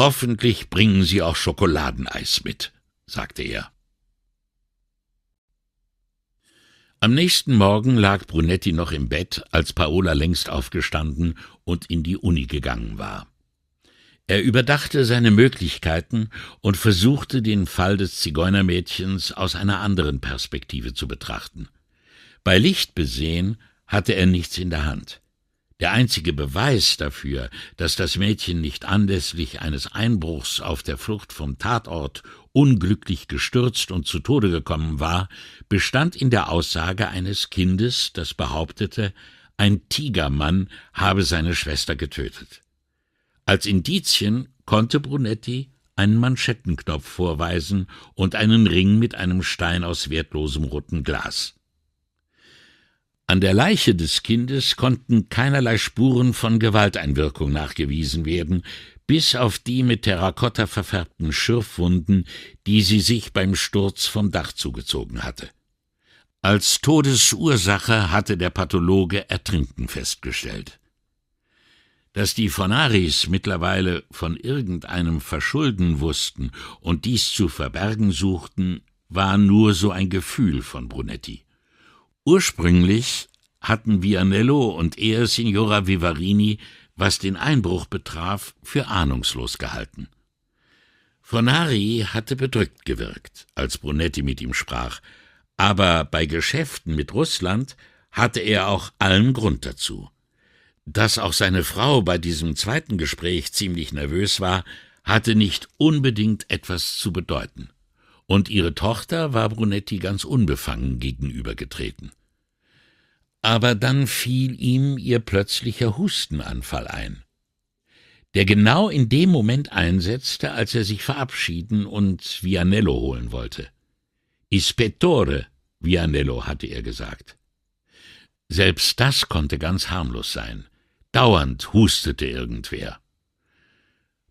Hoffentlich bringen Sie auch Schokoladeneis mit, sagte er. Am nächsten Morgen lag Brunetti noch im Bett, als Paola längst aufgestanden und in die Uni gegangen war. Er überdachte seine Möglichkeiten und versuchte, den Fall des Zigeunermädchens aus einer anderen Perspektive zu betrachten. Bei Licht besehen hatte er nichts in der Hand. Der einzige Beweis dafür, dass das Mädchen nicht anlässlich eines Einbruchs auf der Flucht vom Tatort unglücklich gestürzt und zu Tode gekommen war, bestand in der Aussage eines Kindes, das behauptete, ein Tigermann habe seine Schwester getötet. Als Indizien konnte Brunetti einen Manschettenknopf vorweisen und einen Ring mit einem Stein aus wertlosem rotem Glas. An der Leiche des Kindes konnten keinerlei Spuren von Gewalteinwirkung nachgewiesen werden, bis auf die mit Terrakotta verfärbten Schürfwunden, die sie sich beim Sturz vom Dach zugezogen hatte. Als Todesursache hatte der Pathologe Ertrinken festgestellt. Dass die Fonaris mittlerweile von irgendeinem Verschulden wussten und dies zu verbergen suchten, war nur so ein Gefühl von Brunetti. Ursprünglich hatten Vianello und er Signora Vivarini, was den Einbruch betraf, für ahnungslos gehalten. Fornari hatte bedrückt gewirkt, als Brunetti mit ihm sprach, aber bei Geschäften mit Russland hatte er auch allen Grund dazu. Dass auch seine Frau bei diesem zweiten Gespräch ziemlich nervös war, hatte nicht unbedingt etwas zu bedeuten. Und ihre Tochter war Brunetti ganz unbefangen gegenübergetreten aber dann fiel ihm ihr plötzlicher Hustenanfall ein, der genau in dem Moment einsetzte, als er sich verabschieden und Vianello holen wollte. Ispettore, Vianello, hatte er gesagt. Selbst das konnte ganz harmlos sein. Dauernd hustete irgendwer.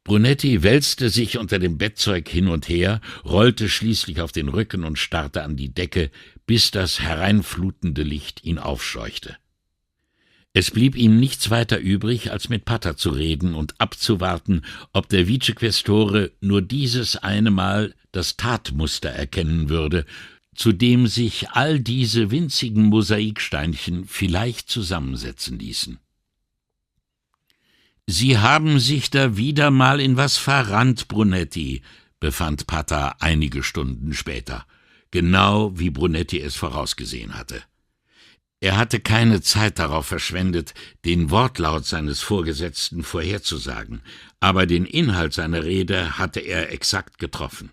Brunetti wälzte sich unter dem Bettzeug hin und her, rollte schließlich auf den Rücken und starrte an die Decke, bis das hereinflutende Licht ihn aufscheuchte. Es blieb ihm nichts weiter übrig, als mit Pater zu reden und abzuwarten, ob der Vicequestore nur dieses eine Mal das Tatmuster erkennen würde, zu dem sich all diese winzigen Mosaiksteinchen vielleicht zusammensetzen ließen. Sie haben sich da wieder mal in was verrannt, Brunetti, befand Pater einige Stunden später, genau wie Brunetti es vorausgesehen hatte. Er hatte keine Zeit darauf verschwendet, den Wortlaut seines Vorgesetzten vorherzusagen, aber den Inhalt seiner Rede hatte er exakt getroffen.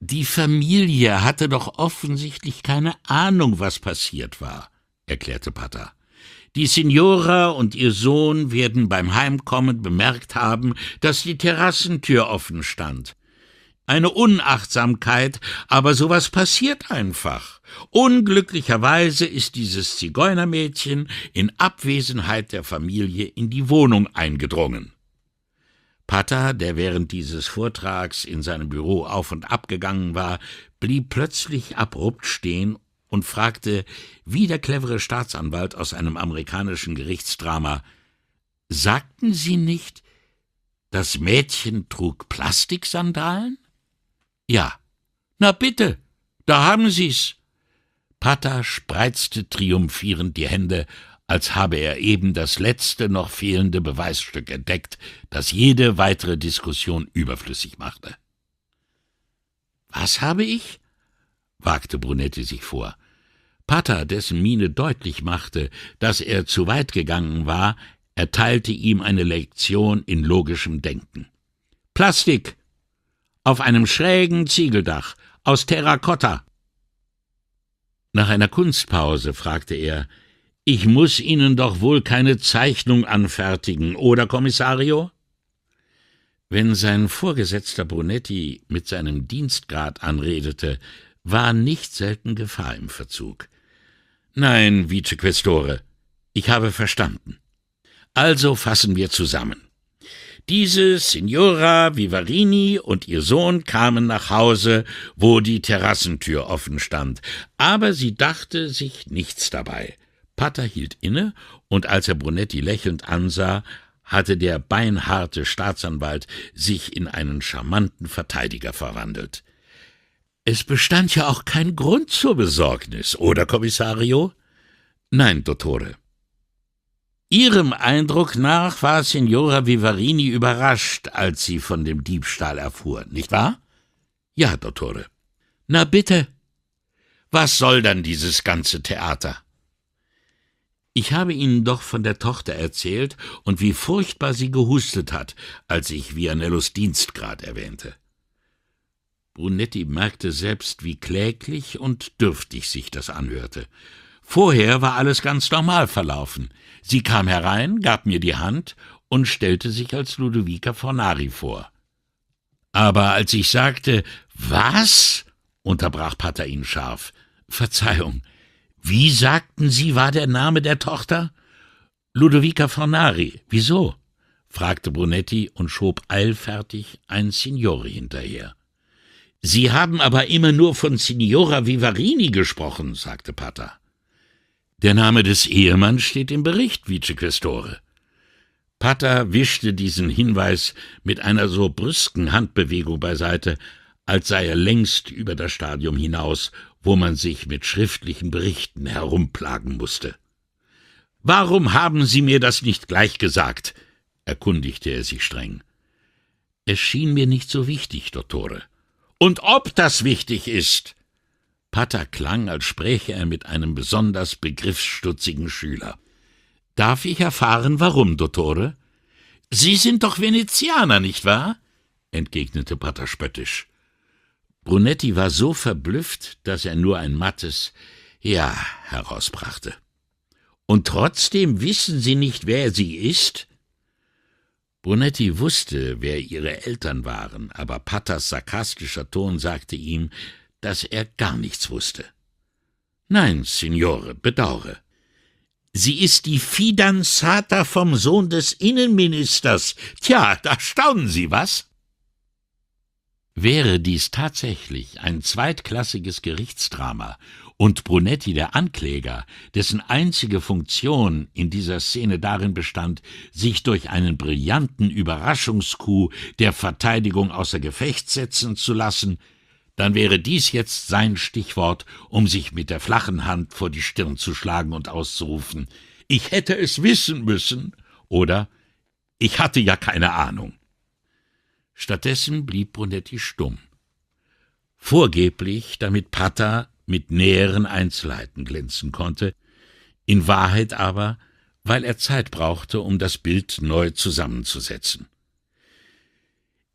Die Familie hatte doch offensichtlich keine Ahnung, was passiert war, erklärte Pater. Die Signora und ihr Sohn werden beim Heimkommen bemerkt haben, dass die Terrassentür offen stand. Eine Unachtsamkeit, aber sowas passiert einfach. Unglücklicherweise ist dieses Zigeunermädchen in Abwesenheit der Familie in die Wohnung eingedrungen. Pater, der während dieses Vortrags in seinem Büro auf und ab gegangen war, blieb plötzlich abrupt stehen und fragte, wie der clevere Staatsanwalt aus einem amerikanischen Gerichtsdrama, Sagten Sie nicht, das Mädchen trug Plastiksandalen? Ja. Na bitte, da haben Sie's. Pata spreizte triumphierend die Hände, als habe er eben das letzte noch fehlende Beweisstück entdeckt, das jede weitere Diskussion überflüssig machte. Was habe ich? Wagte Brunetti sich vor. Pater, dessen Miene deutlich machte, dass er zu weit gegangen war, erteilte ihm eine Lektion in logischem Denken. Plastik. Auf einem schrägen Ziegeldach. Aus Terrakotta. Nach einer Kunstpause fragte er, ich muss Ihnen doch wohl keine Zeichnung anfertigen, oder Kommissario? Wenn sein Vorgesetzter Brunetti mit seinem Dienstgrad anredete, war nicht selten Gefahr im Verzug. Nein, Vicequestore, ich habe verstanden. Also fassen wir zusammen. Diese Signora Vivarini und ihr Sohn kamen nach Hause, wo die Terrassentür offen stand, aber sie dachte sich nichts dabei. Pater hielt inne, und als er Brunetti lächelnd ansah, hatte der beinharte Staatsanwalt sich in einen charmanten Verteidiger verwandelt. Es bestand ja auch kein Grund zur Besorgnis, oder, Kommissario? Nein, Dottore. Ihrem Eindruck nach war Signora Vivarini überrascht, als sie von dem Diebstahl erfuhr, nicht wahr? Ja, Dottore. Na bitte. Was soll dann dieses ganze Theater? Ich habe Ihnen doch von der Tochter erzählt und wie furchtbar sie gehustet hat, als ich Vianellos Dienstgrad erwähnte. Brunetti merkte selbst, wie kläglich und dürftig sich das anhörte. Vorher war alles ganz normal verlaufen. Sie kam herein, gab mir die Hand und stellte sich als Ludovica Fornari vor. Aber als ich sagte, was? unterbrach Pater ihn scharf. Verzeihung. Wie sagten Sie, war der Name der Tochter? Ludovica Fornari. Wieso? fragte Brunetti und schob eilfertig ein Signore hinterher. Sie haben aber immer nur von Signora Vivarini gesprochen, sagte Pater. Der Name des Ehemanns steht im Bericht, Vicequestore. Pater wischte diesen Hinweis mit einer so brüsken Handbewegung beiseite, als sei er längst über das Stadium hinaus, wo man sich mit schriftlichen Berichten herumplagen musste. Warum haben Sie mir das nicht gleich gesagt? erkundigte er sich streng. Es schien mir nicht so wichtig, Dottore. Und ob das wichtig ist? Pater klang, als spräche er mit einem besonders begriffsstutzigen Schüler. Darf ich erfahren, warum, Dottore? Sie sind doch Venezianer, nicht wahr? entgegnete Pater spöttisch. Brunetti war so verblüfft, dass er nur ein mattes Ja herausbrachte. Und trotzdem wissen Sie nicht, wer sie ist? Brunetti wusste, wer ihre Eltern waren, aber Paters sarkastischer Ton sagte ihm, dass er gar nichts wusste. Nein, Signore, bedaure. Sie ist die Fidanzata vom Sohn des Innenministers. Tja, da staunen Sie, was? Wäre dies tatsächlich ein zweitklassiges Gerichtsdrama und Brunetti der Ankläger, dessen einzige Funktion in dieser Szene darin bestand, sich durch einen brillanten Überraschungscoup der Verteidigung außer Gefecht setzen zu lassen, dann wäre dies jetzt sein Stichwort, um sich mit der flachen Hand vor die Stirn zu schlagen und auszurufen Ich hätte es wissen müssen oder Ich hatte ja keine Ahnung. Stattdessen blieb Brunetti stumm. Vorgeblich, damit Pata mit näheren Einzelheiten glänzen konnte, in Wahrheit aber, weil er Zeit brauchte, um das Bild neu zusammenzusetzen.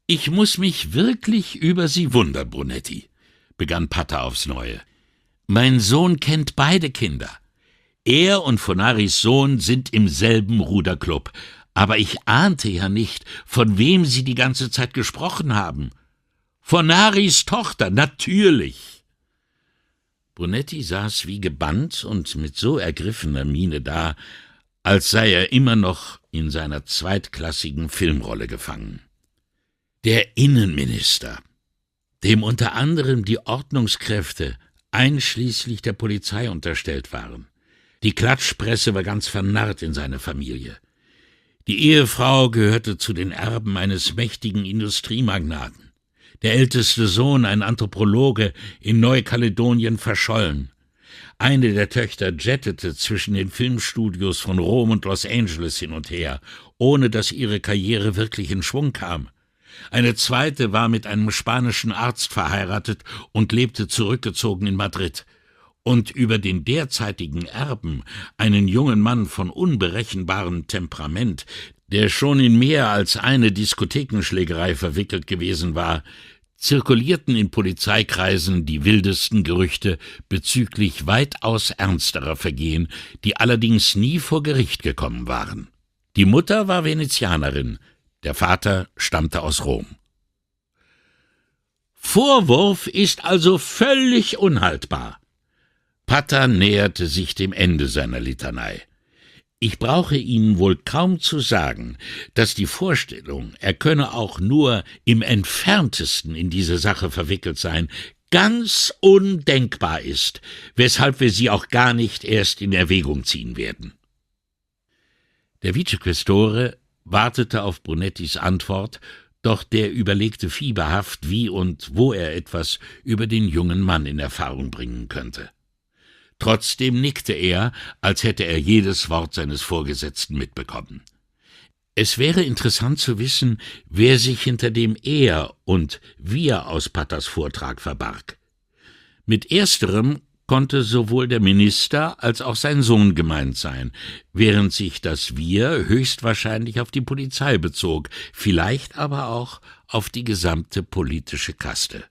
Ich muss mich wirklich über Sie wundern, Brunetti, begann Pata aufs Neue. Mein Sohn kennt beide Kinder. Er und Fonaris Sohn sind im selben Ruderclub, aber ich ahnte ja nicht, von wem Sie die ganze Zeit gesprochen haben. Fonaris Tochter, natürlich. Brunetti saß wie gebannt und mit so ergriffener Miene da, als sei er immer noch in seiner zweitklassigen Filmrolle gefangen. Der Innenminister, dem unter anderem die Ordnungskräfte einschließlich der Polizei unterstellt waren. Die Klatschpresse war ganz vernarrt in seine Familie. Die Ehefrau gehörte zu den Erben eines mächtigen Industriemagnaten. Der älteste Sohn, ein Anthropologe, in Neukaledonien verschollen. Eine der Töchter jettete zwischen den Filmstudios von Rom und Los Angeles hin und her, ohne dass ihre Karriere wirklich in Schwung kam. Eine zweite war mit einem spanischen Arzt verheiratet und lebte zurückgezogen in Madrid. Und über den derzeitigen Erben, einen jungen Mann von unberechenbarem Temperament, der schon in mehr als eine Diskothekenschlägerei verwickelt gewesen war, zirkulierten in Polizeikreisen die wildesten Gerüchte bezüglich weitaus ernsterer Vergehen, die allerdings nie vor Gericht gekommen waren. Die Mutter war Venezianerin, der Vater stammte aus Rom. Vorwurf ist also völlig unhaltbar. Pater näherte sich dem Ende seiner Litanei. Ich brauche Ihnen wohl kaum zu sagen, dass die Vorstellung, er könne auch nur im entferntesten in diese Sache verwickelt sein, ganz undenkbar ist, weshalb wir sie auch gar nicht erst in Erwägung ziehen werden. Der Vicequestore wartete auf Brunettis Antwort, doch der überlegte fieberhaft, wie und wo er etwas über den jungen Mann in Erfahrung bringen könnte. Trotzdem nickte er, als hätte er jedes Wort seines Vorgesetzten mitbekommen. Es wäre interessant zu wissen, wer sich hinter dem Er und Wir aus Patters Vortrag verbarg. Mit ersterem konnte sowohl der Minister als auch sein Sohn gemeint sein, während sich das Wir höchstwahrscheinlich auf die Polizei bezog, vielleicht aber auch auf die gesamte politische Kaste.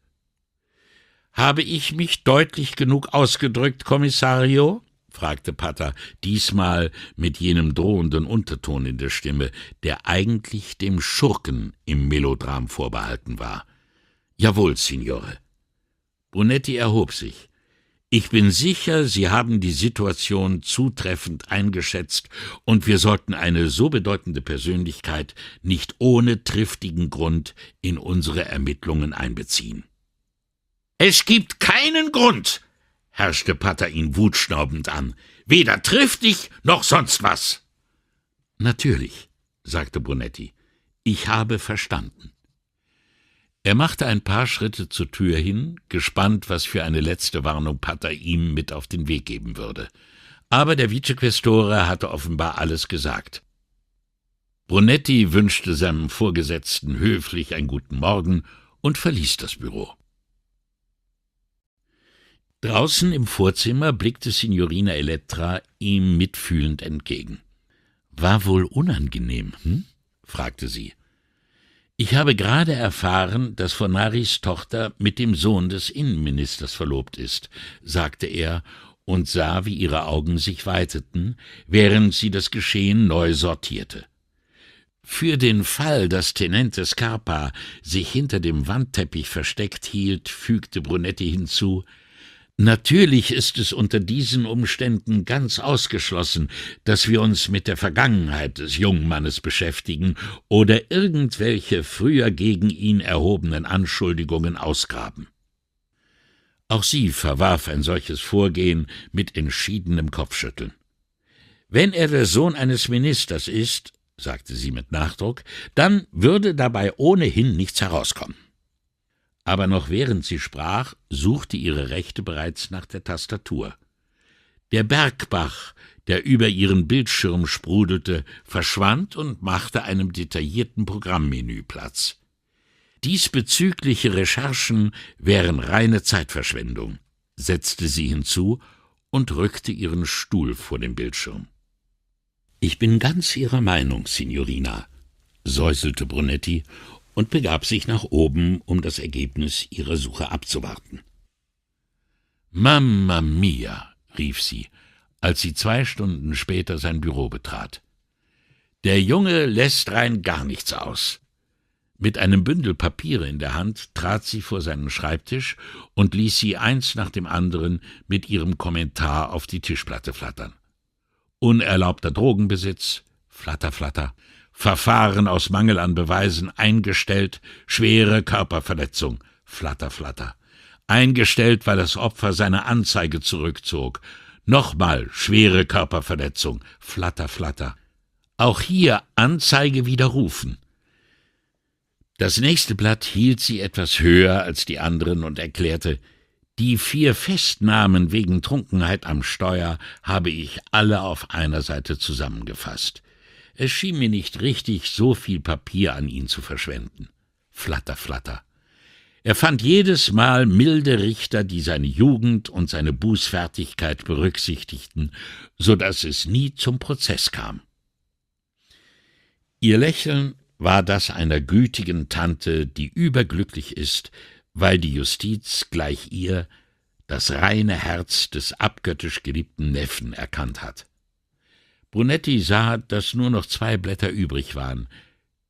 Habe ich mich deutlich genug ausgedrückt, Kommissario? fragte Patter, diesmal mit jenem drohenden Unterton in der Stimme, der eigentlich dem Schurken im Melodram vorbehalten war. Jawohl, Signore. Brunetti erhob sich. Ich bin sicher, Sie haben die Situation zutreffend eingeschätzt, und wir sollten eine so bedeutende Persönlichkeit nicht ohne triftigen Grund in unsere Ermittlungen einbeziehen. Es gibt keinen Grund, herrschte Pater ihn wutschnaubend an. Weder triftig noch sonst was. Natürlich, sagte Brunetti. Ich habe verstanden. Er machte ein paar Schritte zur Tür hin, gespannt, was für eine letzte Warnung Pater ihm mit auf den Weg geben würde. Aber der Vicequestore hatte offenbar alles gesagt. Brunetti wünschte seinem Vorgesetzten höflich einen guten Morgen und verließ das Büro. Draußen im Vorzimmer blickte Signorina Elettra ihm mitfühlend entgegen. War wohl unangenehm, hm? fragte sie. Ich habe gerade erfahren, dass Fornaris Tochter mit dem Sohn des Innenministers verlobt ist, sagte er und sah, wie ihre Augen sich weiteten, während sie das Geschehen neu sortierte. Für den Fall, dass Tenente Scarpa sich hinter dem Wandteppich versteckt hielt, fügte Brunetti hinzu, Natürlich ist es unter diesen Umständen ganz ausgeschlossen, dass wir uns mit der Vergangenheit des jungen Mannes beschäftigen oder irgendwelche früher gegen ihn erhobenen Anschuldigungen ausgraben. Auch sie verwarf ein solches Vorgehen mit entschiedenem Kopfschütteln. Wenn er der Sohn eines Ministers ist, sagte sie mit Nachdruck, dann würde dabei ohnehin nichts herauskommen aber noch während sie sprach, suchte ihre Rechte bereits nach der Tastatur. Der Bergbach, der über ihren Bildschirm sprudelte, verschwand und machte einem detaillierten Programmmenü Platz. Diesbezügliche Recherchen wären reine Zeitverschwendung, setzte sie hinzu und rückte ihren Stuhl vor den Bildschirm. Ich bin ganz Ihrer Meinung, Signorina, säuselte Brunetti und begab sich nach oben, um das Ergebnis ihrer Suche abzuwarten. Mamma mia, rief sie, als sie zwei Stunden später sein Büro betrat. Der Junge lässt rein gar nichts aus. Mit einem Bündel Papiere in der Hand trat sie vor seinen Schreibtisch und ließ sie eins nach dem anderen mit ihrem Kommentar auf die Tischplatte flattern. Unerlaubter Drogenbesitz, flatter, flatter, Verfahren aus Mangel an Beweisen eingestellt, schwere Körperverletzung, flatter, flatter. Eingestellt, weil das Opfer seine Anzeige zurückzog. Nochmal schwere Körperverletzung, flatter, flatter. Auch hier Anzeige widerrufen. Das nächste Blatt hielt sie etwas höher als die anderen und erklärte, die vier Festnahmen wegen Trunkenheit am Steuer habe ich alle auf einer Seite zusammengefasst. Es schien mir nicht richtig, so viel Papier an ihn zu verschwenden. Flatter, flatter. Er fand jedes Mal milde Richter, die seine Jugend und seine Bußfertigkeit berücksichtigten, so dass es nie zum Prozess kam. Ihr Lächeln war das einer gütigen Tante, die überglücklich ist, weil die Justiz gleich ihr das reine Herz des abgöttisch geliebten Neffen erkannt hat. Brunetti sah, dass nur noch zwei Blätter übrig waren.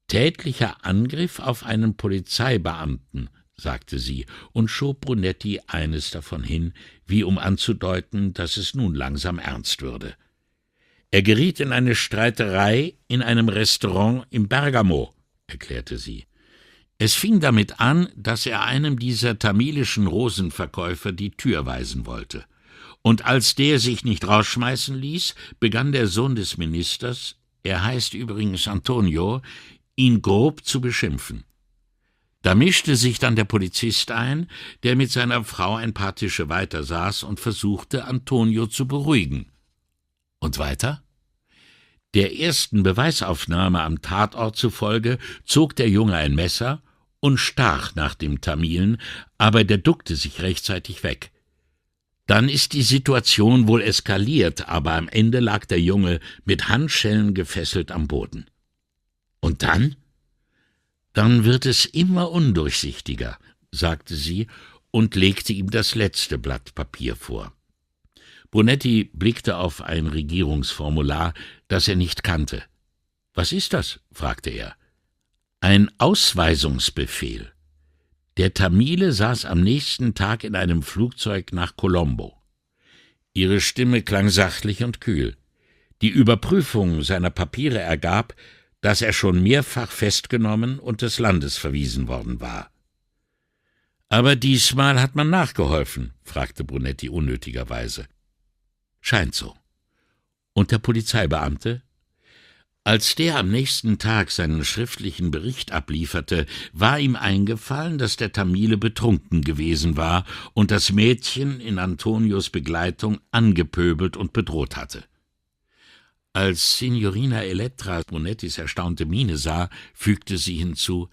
Tätlicher Angriff auf einen Polizeibeamten, sagte sie und schob Brunetti eines davon hin, wie um anzudeuten, dass es nun langsam ernst würde. Er geriet in eine Streiterei in einem Restaurant im Bergamo, erklärte sie. Es fing damit an, dass er einem dieser tamilischen Rosenverkäufer die Tür weisen wollte und als der sich nicht rausschmeißen ließ, begann der Sohn des Ministers, er heißt übrigens Antonio, ihn grob zu beschimpfen. Da mischte sich dann der Polizist ein, der mit seiner Frau ein paar Tische weiter saß und versuchte, Antonio zu beruhigen. Und weiter? Der ersten Beweisaufnahme am Tatort zufolge zog der Junge ein Messer und stach nach dem Tamilen, aber der duckte sich rechtzeitig weg. Dann ist die Situation wohl eskaliert, aber am Ende lag der Junge mit Handschellen gefesselt am Boden. Und dann? Dann wird es immer undurchsichtiger, sagte sie und legte ihm das letzte Blatt Papier vor. Brunetti blickte auf ein Regierungsformular, das er nicht kannte. Was ist das? fragte er. Ein Ausweisungsbefehl. Der Tamile saß am nächsten Tag in einem Flugzeug nach Colombo. Ihre Stimme klang sachlich und kühl. Die Überprüfung seiner Papiere ergab, dass er schon mehrfach festgenommen und des Landes verwiesen worden war. Aber diesmal hat man nachgeholfen, fragte Brunetti unnötigerweise. Scheint so. Und der Polizeibeamte? Als der am nächsten Tag seinen schriftlichen Bericht ablieferte, war ihm eingefallen, dass der Tamile betrunken gewesen war und das Mädchen in Antonios Begleitung angepöbelt und bedroht hatte. Als Signorina Elettra Brunettis erstaunte Miene sah, fügte sie hinzu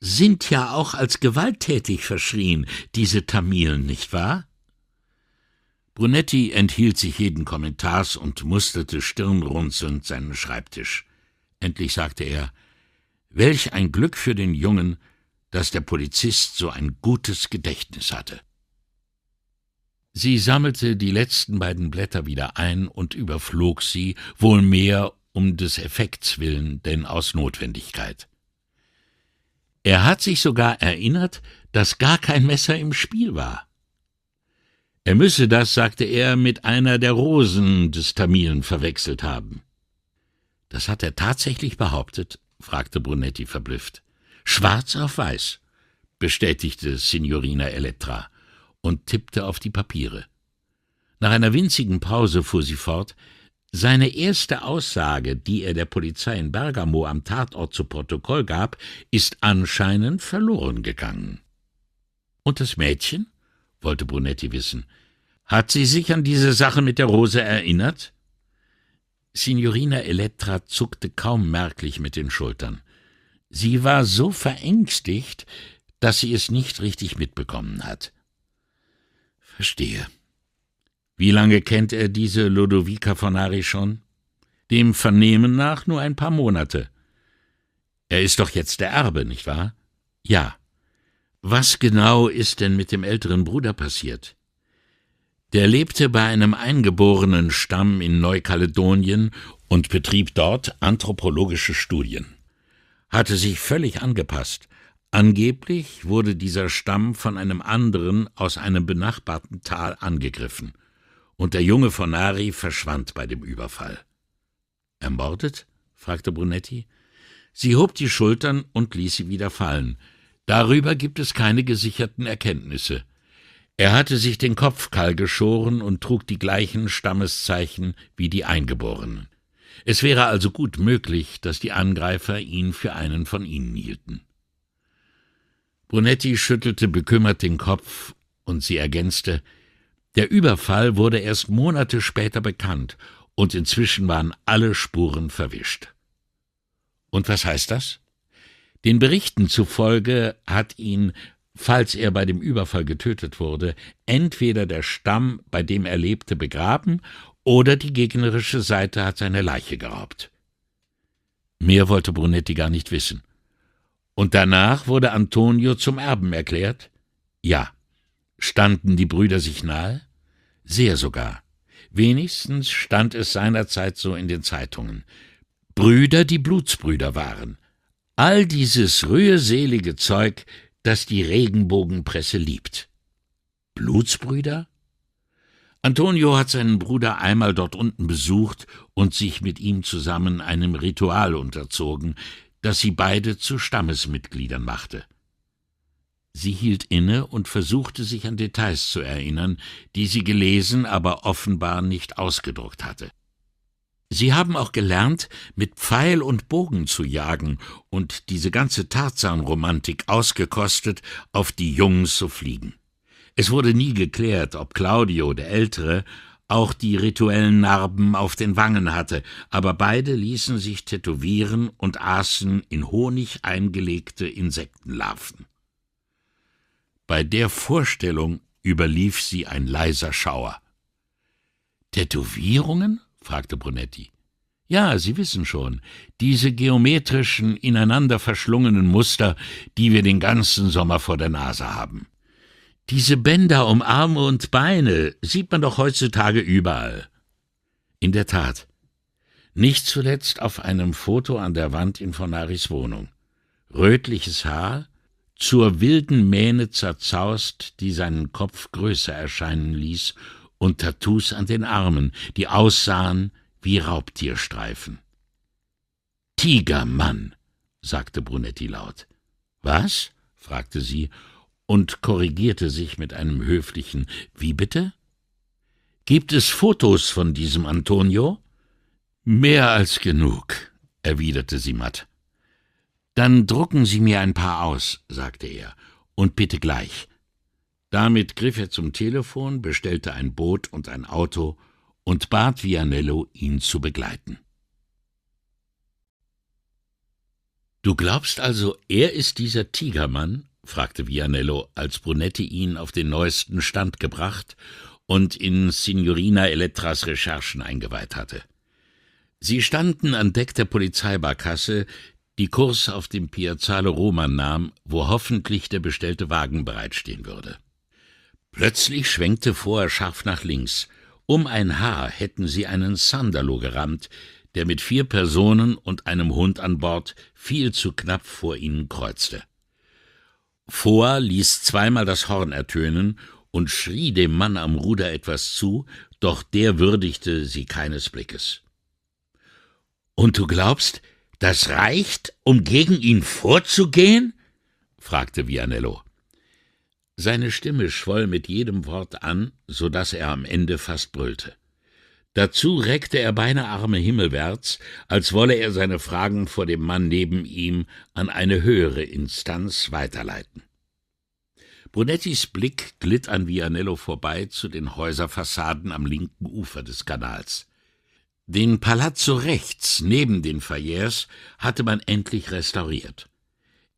Sind ja auch als gewalttätig verschrien, diese Tamilen, nicht wahr? Brunetti enthielt sich jeden Kommentars und musterte stirnrunzelnd seinen Schreibtisch. Endlich sagte er Welch ein Glück für den Jungen, dass der Polizist so ein gutes Gedächtnis hatte. Sie sammelte die letzten beiden Blätter wieder ein und überflog sie, wohl mehr um des Effekts willen, denn aus Notwendigkeit. Er hat sich sogar erinnert, dass gar kein Messer im Spiel war. Er müsse das, sagte er, mit einer der Rosen des Tamilen verwechselt haben. Das hat er tatsächlich behauptet? fragte Brunetti verblüfft. Schwarz auf weiß, bestätigte Signorina Elettra und tippte auf die Papiere. Nach einer winzigen Pause fuhr sie fort, seine erste Aussage, die er der Polizei in Bergamo am Tatort zu Protokoll gab, ist anscheinend verloren gegangen. Und das Mädchen? Wollte Brunetti wissen. Hat sie sich an diese Sache mit der Rose erinnert? Signorina Elettra zuckte kaum merklich mit den Schultern. Sie war so verängstigt, dass sie es nicht richtig mitbekommen hat. Verstehe. Wie lange kennt er diese Lodovica Fornari schon? Dem Vernehmen nach nur ein paar Monate. Er ist doch jetzt der Erbe, nicht wahr? Ja. Was genau ist denn mit dem älteren Bruder passiert? Der lebte bei einem eingeborenen Stamm in Neukaledonien und betrieb dort anthropologische Studien. Hatte sich völlig angepasst, Angeblich wurde dieser Stamm von einem anderen aus einem benachbarten Tal angegriffen, und der junge Fornari verschwand bei dem Überfall. Ermordet? fragte Brunetti. Sie hob die Schultern und ließ sie wieder fallen. Darüber gibt es keine gesicherten Erkenntnisse. Er hatte sich den Kopf kahl geschoren und trug die gleichen Stammeszeichen wie die Eingeborenen. Es wäre also gut möglich, dass die Angreifer ihn für einen von ihnen hielten. Brunetti schüttelte bekümmert den Kopf, und sie ergänzte Der Überfall wurde erst Monate später bekannt, und inzwischen waren alle Spuren verwischt. Und was heißt das? Den Berichten zufolge hat ihn, falls er bei dem Überfall getötet wurde, entweder der Stamm, bei dem er lebte, begraben, oder die gegnerische Seite hat seine Leiche geraubt. Mehr wollte Brunetti gar nicht wissen. Und danach wurde Antonio zum Erben erklärt? Ja. Standen die Brüder sich nahe? Sehr sogar. Wenigstens stand es seinerzeit so in den Zeitungen. Brüder, die Blutsbrüder waren. All dieses rührselige Zeug, das die Regenbogenpresse liebt. Blutsbrüder? Antonio hat seinen Bruder einmal dort unten besucht und sich mit ihm zusammen einem Ritual unterzogen, das sie beide zu Stammesmitgliedern machte. Sie hielt inne und versuchte sich an Details zu erinnern, die sie gelesen, aber offenbar nicht ausgedruckt hatte. Sie haben auch gelernt, mit Pfeil und Bogen zu jagen und diese ganze Tarzan-Romantik ausgekostet, auf die Jungs zu fliegen. Es wurde nie geklärt, ob Claudio, der Ältere, auch die rituellen Narben auf den Wangen hatte, aber beide ließen sich tätowieren und aßen in Honig eingelegte Insektenlarven. Bei der Vorstellung überlief sie ein leiser Schauer. Tätowierungen? Fragte Brunetti. Ja, Sie wissen schon, diese geometrischen, ineinander verschlungenen Muster, die wir den ganzen Sommer vor der Nase haben. Diese Bänder um Arme und Beine sieht man doch heutzutage überall. In der Tat. Nicht zuletzt auf einem Foto an der Wand in Fonaris Wohnung. Rötliches Haar, zur wilden Mähne zerzaust, die seinen Kopf größer erscheinen ließ, und Tattoos an den Armen, die aussahen wie Raubtierstreifen. Tigermann, sagte Brunetti laut. Was? fragte sie und korrigierte sich mit einem höflichen Wie bitte? Gibt es Fotos von diesem Antonio? Mehr als genug, erwiderte sie matt. Dann drucken Sie mir ein paar aus, sagte er, und bitte gleich. Damit griff er zum Telefon, bestellte ein Boot und ein Auto und bat Vianello, ihn zu begleiten. Du glaubst also, er ist dieser Tigermann? fragte Vianello, als Brunetti ihn auf den neuesten Stand gebracht und in Signorina Elettras Recherchen eingeweiht hatte. Sie standen an Deck der Polizeibarkasse, die Kurs auf dem Piazzale Roman nahm, wo hoffentlich der bestellte Wagen bereitstehen würde. Plötzlich schwenkte vor scharf nach links. Um ein Haar hätten sie einen Sandalo gerammt, der mit vier Personen und einem Hund an Bord viel zu knapp vor ihnen kreuzte. Vor ließ zweimal das Horn ertönen und schrie dem Mann am Ruder etwas zu, doch der würdigte sie keines Blickes. Und du glaubst, das reicht, um gegen ihn vorzugehen? fragte Vianello. Seine Stimme schwoll mit jedem Wort an, so dass er am Ende fast brüllte. Dazu reckte er beide Arme himmelwärts, als wolle er seine Fragen vor dem Mann neben ihm an eine höhere Instanz weiterleiten. Brunettis Blick glitt an Vianello vorbei zu den Häuserfassaden am linken Ufer des Kanals. Den Palazzo rechts, neben den Fayers, hatte man endlich restauriert.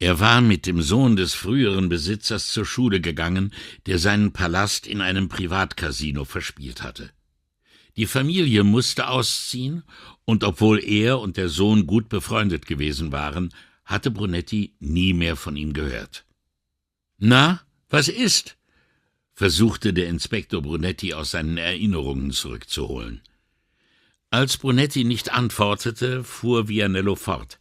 Er war mit dem Sohn des früheren Besitzers zur Schule gegangen, der seinen Palast in einem Privatcasino verspielt hatte. Die Familie musste ausziehen, und obwohl er und der Sohn gut befreundet gewesen waren, hatte Brunetti nie mehr von ihm gehört. Na, was ist? versuchte der Inspektor Brunetti aus seinen Erinnerungen zurückzuholen. Als Brunetti nicht antwortete, fuhr Vianello fort.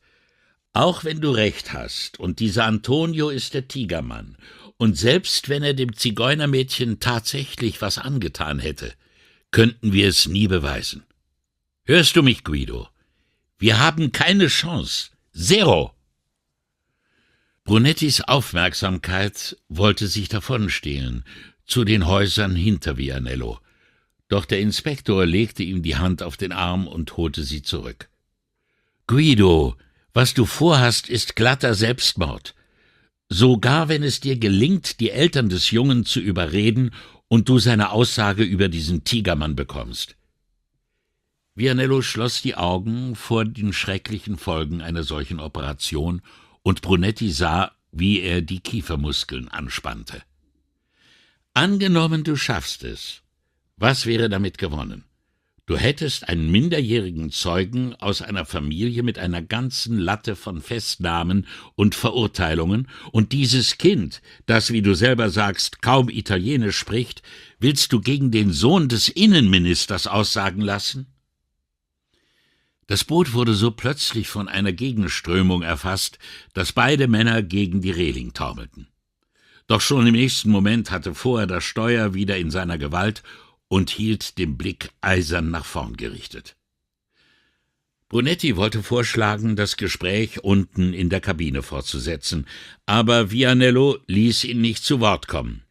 Auch wenn du recht hast, und dieser Antonio ist der Tigermann, und selbst wenn er dem Zigeunermädchen tatsächlich was angetan hätte, könnten wir es nie beweisen. Hörst du mich, Guido? Wir haben keine Chance. Zero. Brunettis Aufmerksamkeit wollte sich davonstehlen, zu den Häusern hinter Vianello. Doch der Inspektor legte ihm die Hand auf den Arm und holte sie zurück. Guido, was du vorhast, ist glatter Selbstmord. Sogar wenn es dir gelingt, die Eltern des Jungen zu überreden und du seine Aussage über diesen Tigermann bekommst. Vianello schloss die Augen vor den schrecklichen Folgen einer solchen Operation, und Brunetti sah, wie er die Kiefermuskeln anspannte. Angenommen, du schaffst es. Was wäre damit gewonnen? Du hättest einen minderjährigen Zeugen aus einer Familie mit einer ganzen Latte von Festnahmen und Verurteilungen, und dieses Kind, das, wie du selber sagst, kaum Italienisch spricht, willst du gegen den Sohn des Innenministers aussagen lassen? Das Boot wurde so plötzlich von einer Gegenströmung erfasst, dass beide Männer gegen die Reling taumelten. Doch schon im nächsten Moment hatte vorher das Steuer wieder in seiner Gewalt und hielt den Blick eisern nach vorn gerichtet. Brunetti wollte vorschlagen, das Gespräch unten in der Kabine fortzusetzen, aber Vianello ließ ihn nicht zu Wort kommen.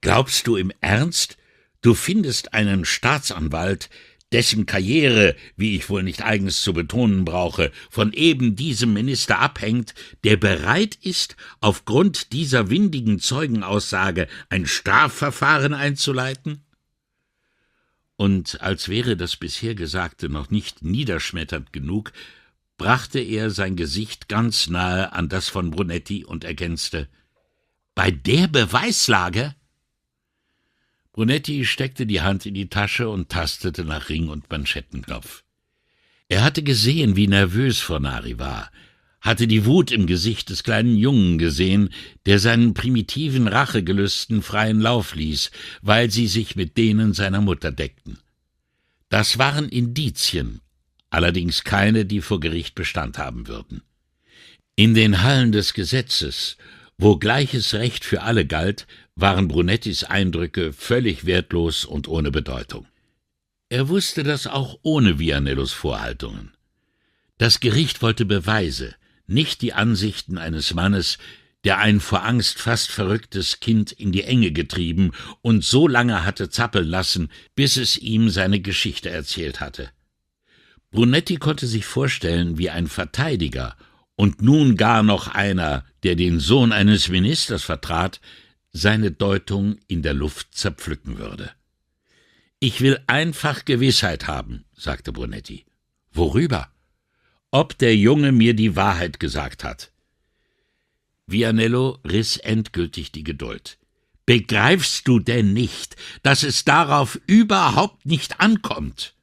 Glaubst du im Ernst, du findest einen Staatsanwalt, dessen Karriere, wie ich wohl nicht eigens zu betonen brauche, von eben diesem Minister abhängt, der bereit ist, aufgrund dieser windigen Zeugenaussage ein Strafverfahren einzuleiten? Und als wäre das bisher Gesagte noch nicht niederschmetternd genug, brachte er sein Gesicht ganz nahe an das von Brunetti und ergänzte Bei der Beweislage? Brunetti steckte die Hand in die Tasche und tastete nach Ring und Manschettenknopf. Er hatte gesehen, wie nervös Fornari war, hatte die Wut im Gesicht des kleinen Jungen gesehen, der seinen primitiven Rachegelüsten freien Lauf ließ, weil sie sich mit denen seiner Mutter deckten. Das waren Indizien, allerdings keine, die vor Gericht Bestand haben würden. In den Hallen des Gesetzes, wo gleiches Recht für alle galt, waren Brunettis Eindrücke völlig wertlos und ohne Bedeutung. Er wusste das auch ohne Vianellos Vorhaltungen. Das Gericht wollte Beweise, nicht die Ansichten eines Mannes, der ein vor Angst fast verrücktes Kind in die Enge getrieben und so lange hatte zappeln lassen, bis es ihm seine Geschichte erzählt hatte. Brunetti konnte sich vorstellen, wie ein Verteidiger und nun gar noch einer, der den Sohn eines Ministers vertrat, seine Deutung in der Luft zerpflücken würde. Ich will einfach Gewissheit haben, sagte Brunetti. Worüber? Ob der Junge mir die Wahrheit gesagt hat. Vianello riss endgültig die Geduld. Begreifst du denn nicht, dass es darauf überhaupt nicht ankommt?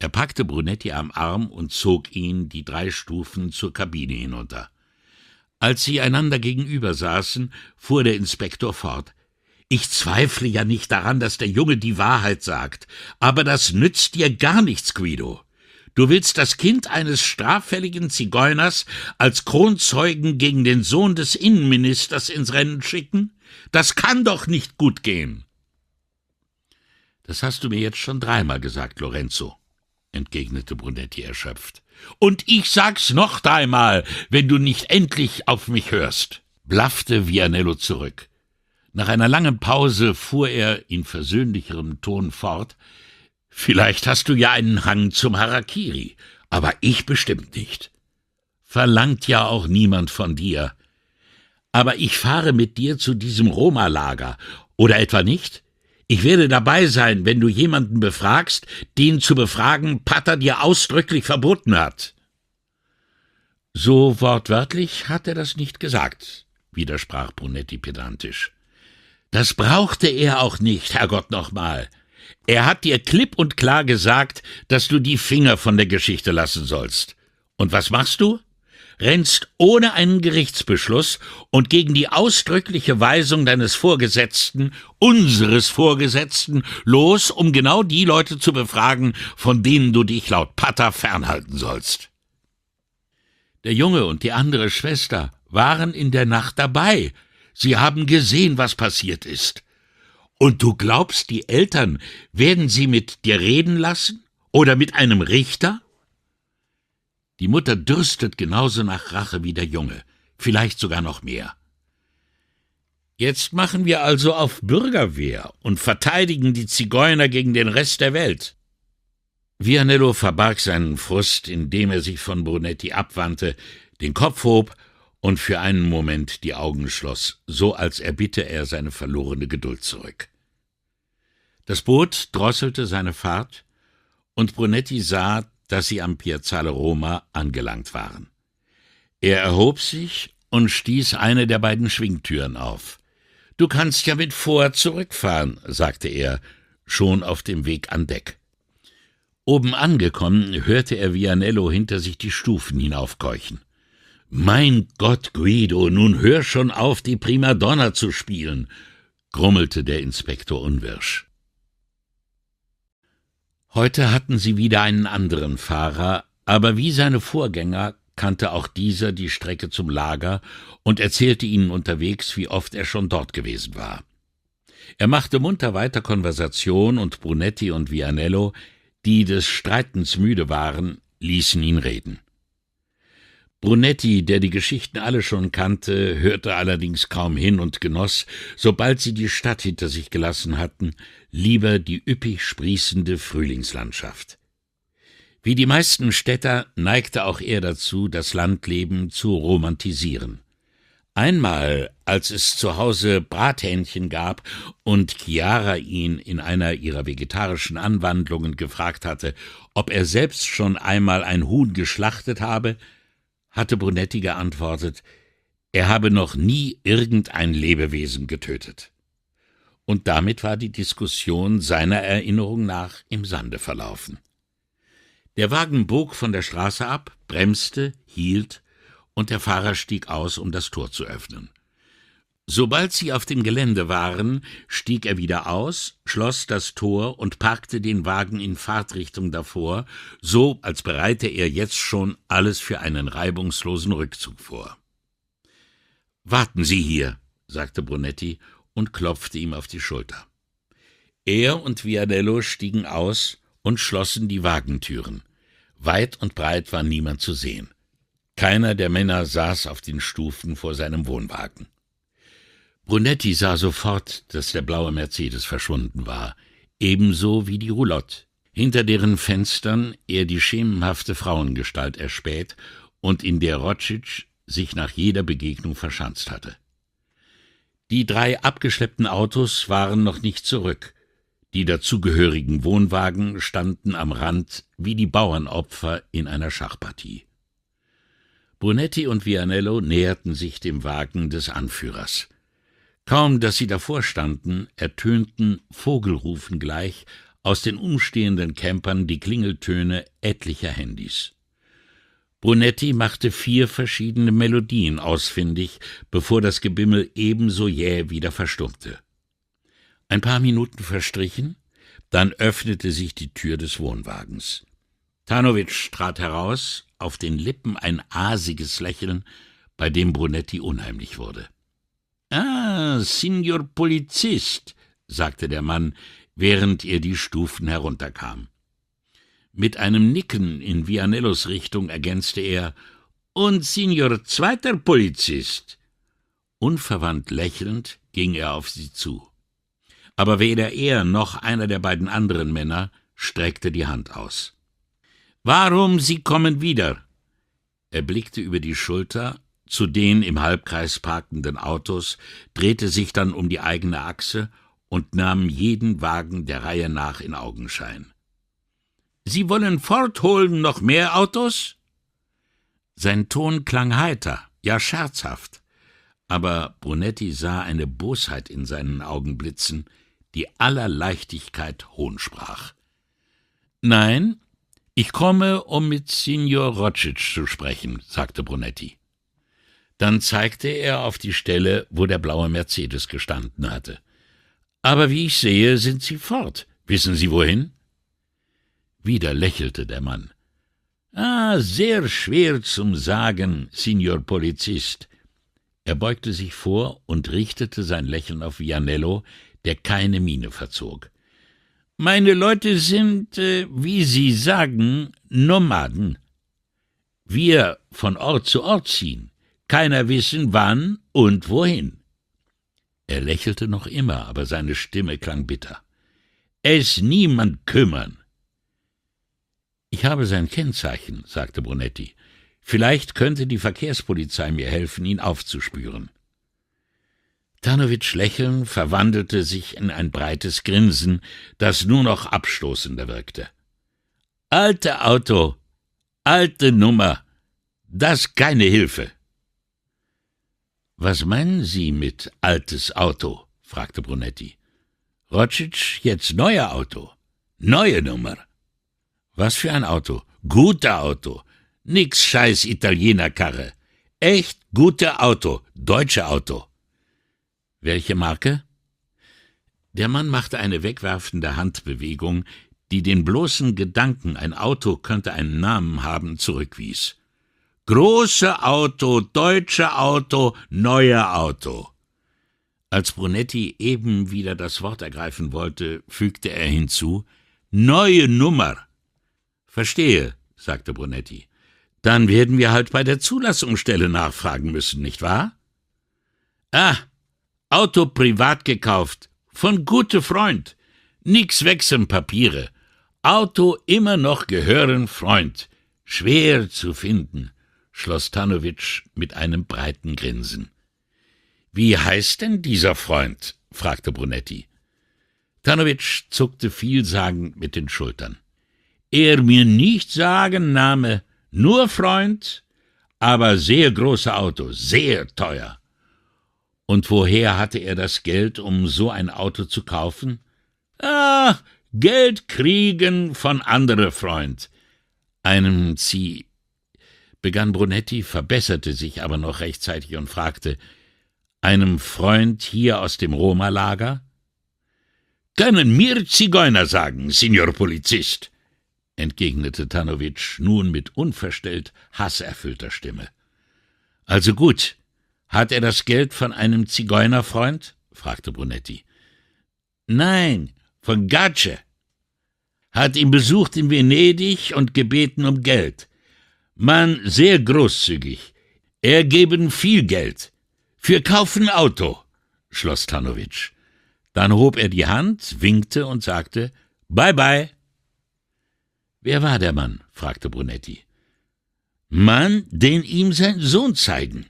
Er packte Brunetti am Arm und zog ihn die drei Stufen zur Kabine hinunter. Als sie einander gegenüber saßen, fuhr der Inspektor fort. Ich zweifle ja nicht daran, dass der Junge die Wahrheit sagt, aber das nützt dir gar nichts, Guido. Du willst das Kind eines straffälligen Zigeuners als Kronzeugen gegen den Sohn des Innenministers ins Rennen schicken? Das kann doch nicht gut gehen. Das hast du mir jetzt schon dreimal gesagt, Lorenzo, entgegnete Brunetti erschöpft. Und ich sag's noch dreimal, wenn du nicht endlich auf mich hörst, blaffte Vianello zurück. Nach einer langen Pause fuhr er in versöhnlicherem Ton fort Vielleicht hast du ja einen Hang zum Harakiri, aber ich bestimmt nicht. Verlangt ja auch niemand von dir. Aber ich fahre mit dir zu diesem Roma-Lager, oder etwa nicht? Ich werde dabei sein, wenn du jemanden befragst, den zu befragen Pater dir ausdrücklich verboten hat. So wortwörtlich hat er das nicht gesagt, widersprach Brunetti pedantisch. Das brauchte er auch nicht, Herrgott nochmal. Er hat dir klipp und klar gesagt, dass du die Finger von der Geschichte lassen sollst. Und was machst du? rennst ohne einen Gerichtsbeschluss und gegen die ausdrückliche Weisung deines Vorgesetzten, unseres Vorgesetzten, los, um genau die Leute zu befragen, von denen du dich laut Pater fernhalten sollst. Der Junge und die andere Schwester waren in der Nacht dabei. Sie haben gesehen, was passiert ist. Und du glaubst, die Eltern werden sie mit dir reden lassen? Oder mit einem Richter? Die Mutter dürstet genauso nach Rache wie der Junge, vielleicht sogar noch mehr. Jetzt machen wir also auf Bürgerwehr und verteidigen die Zigeuner gegen den Rest der Welt. Vianello verbarg seinen Frust, indem er sich von Brunetti abwandte, den Kopf hob und für einen Moment die Augen schloss, so als erbitte er seine verlorene Geduld zurück. Das Boot drosselte seine Fahrt, und Brunetti sah, dass sie am Piazzale Roma angelangt waren. Er erhob sich und stieß eine der beiden Schwingtüren auf. Du kannst ja mit vor zurückfahren, sagte er, schon auf dem Weg an Deck. Oben angekommen, hörte er Vianello hinter sich die Stufen hinaufkeuchen. Mein Gott, Guido, nun hör schon auf, die Primadonna zu spielen, grummelte der Inspektor unwirsch. Heute hatten sie wieder einen anderen Fahrer, aber wie seine Vorgänger kannte auch dieser die Strecke zum Lager und erzählte ihnen unterwegs, wie oft er schon dort gewesen war. Er machte munter weiter Konversation und Brunetti und Vianello, die des Streitens müde waren, ließen ihn reden. Brunetti, der die Geschichten alle schon kannte, hörte allerdings kaum hin und genoss, sobald sie die Stadt hinter sich gelassen hatten, lieber die üppig sprießende Frühlingslandschaft. Wie die meisten Städter neigte auch er dazu, das Landleben zu romantisieren. Einmal, als es zu Hause Brathähnchen gab und Chiara ihn in einer ihrer vegetarischen Anwandlungen gefragt hatte, ob er selbst schon einmal ein Huhn geschlachtet habe, hatte Brunetti geantwortet, er habe noch nie irgendein Lebewesen getötet. Und damit war die Diskussion seiner Erinnerung nach im Sande verlaufen. Der Wagen bog von der Straße ab, bremste, hielt, und der Fahrer stieg aus, um das Tor zu öffnen. Sobald sie auf dem Gelände waren, stieg er wieder aus, schloss das Tor und parkte den Wagen in Fahrtrichtung davor, so als bereite er jetzt schon alles für einen reibungslosen Rückzug vor. Warten Sie hier, sagte Brunetti und klopfte ihm auf die Schulter. Er und Vianello stiegen aus und schlossen die Wagentüren. Weit und breit war niemand zu sehen. Keiner der Männer saß auf den Stufen vor seinem Wohnwagen. Brunetti sah sofort, dass der blaue Mercedes verschwunden war, ebenso wie die Roulotte, hinter deren Fenstern er die schemenhafte Frauengestalt erspäht und in der Rotschitsch sich nach jeder Begegnung verschanzt hatte. Die drei abgeschleppten Autos waren noch nicht zurück, die dazugehörigen Wohnwagen standen am Rand wie die Bauernopfer in einer Schachpartie. Brunetti und Vianello näherten sich dem Wagen des Anführers. Kaum, dass sie davor standen, ertönten Vogelrufen gleich aus den umstehenden Campern die Klingeltöne etlicher Handys. Brunetti machte vier verschiedene Melodien ausfindig, bevor das Gebimmel ebenso jäh wieder verstummte. Ein paar Minuten verstrichen, dann öffnete sich die Tür des Wohnwagens. Tanowitsch trat heraus, auf den Lippen ein asiges Lächeln, bei dem Brunetti unheimlich wurde. Ah, Signor Polizist, sagte der Mann, während er die Stufen herunterkam. Mit einem Nicken in Vianellos Richtung ergänzte er Und Signor zweiter Polizist. Unverwandt lächelnd ging er auf sie zu. Aber weder er noch einer der beiden anderen Männer streckte die Hand aus. Warum Sie kommen wieder? Er blickte über die Schulter zu den im Halbkreis parkenden Autos, drehte sich dann um die eigene Achse und nahm jeden Wagen der Reihe nach in Augenschein. Sie wollen fortholen noch mehr Autos? Sein Ton klang heiter, ja scherzhaft, aber Brunetti sah eine Bosheit in seinen Augen blitzen, die aller Leichtigkeit Hohn sprach. Nein, ich komme, um mit Signor Rocic zu sprechen, sagte Brunetti. Dann zeigte er auf die Stelle, wo der blaue Mercedes gestanden hatte. Aber wie ich sehe, sind Sie fort. Wissen Sie wohin? Wieder lächelte der Mann. Ah, sehr schwer zum Sagen, Signor Polizist. Er beugte sich vor und richtete sein Lächeln auf Vianello, der keine Miene verzog. Meine Leute sind, äh, wie Sie sagen, Nomaden. Wir von Ort zu Ort ziehen keiner wissen, wann und wohin. Er lächelte noch immer, aber seine Stimme klang bitter. Es niemand kümmern. Ich habe sein Kennzeichen, sagte Brunetti. Vielleicht könnte die Verkehrspolizei mir helfen, ihn aufzuspüren. Tanowitsch Lächeln verwandelte sich in ein breites Grinsen, das nur noch abstoßender wirkte. Alte Auto, alte Nummer, das keine Hilfe. Was meinen Sie mit altes Auto? fragte Brunetti. Rocic, jetzt neuer Auto. Neue Nummer. Was für ein Auto? Guter Auto. Nix scheiß Italienerkarre. Echt gute Auto. Deutsche Auto. Welche Marke? Der Mann machte eine wegwerfende Handbewegung, die den bloßen Gedanken, ein Auto könnte einen Namen haben, zurückwies. Große Auto, deutsche Auto, neue Auto. Als Brunetti eben wieder das Wort ergreifen wollte, fügte er hinzu Neue Nummer. Verstehe, sagte Brunetti. Dann werden wir halt bei der Zulassungsstelle nachfragen müssen, nicht wahr? Ah, Auto privat gekauft, von gute Freund. Nix wechseln Papiere. Auto immer noch gehören Freund. Schwer zu finden, schloss Tanowitsch mit einem breiten Grinsen. Wie heißt denn dieser Freund? fragte Brunetti. Tanowitsch zuckte vielsagend mit den Schultern. Er mir nicht sagen Name, nur Freund, aber sehr große Auto, sehr teuer. Und woher hatte er das Geld, um so ein Auto zu kaufen? Ah, Geld kriegen von andere Freund. Einem Sie. Begann Brunetti, verbesserte sich aber noch rechtzeitig und fragte, einem Freund hier aus dem Roma-Lager? Können mir Zigeuner sagen, Signor Polizist, entgegnete Tanowitsch nun mit unverstellt hasserfüllter Stimme. Also gut, hat er das Geld von einem Zigeunerfreund? fragte Brunetti. Nein, von Gace. Hat ihn besucht in Venedig und gebeten um Geld. Mann sehr großzügig. Er geben viel Geld. Für kaufen Auto, schloss Tanowitsch. Dann hob er die Hand, winkte und sagte Bye bye. Wer war der Mann? fragte Brunetti. Mann, den ihm sein Sohn zeigen.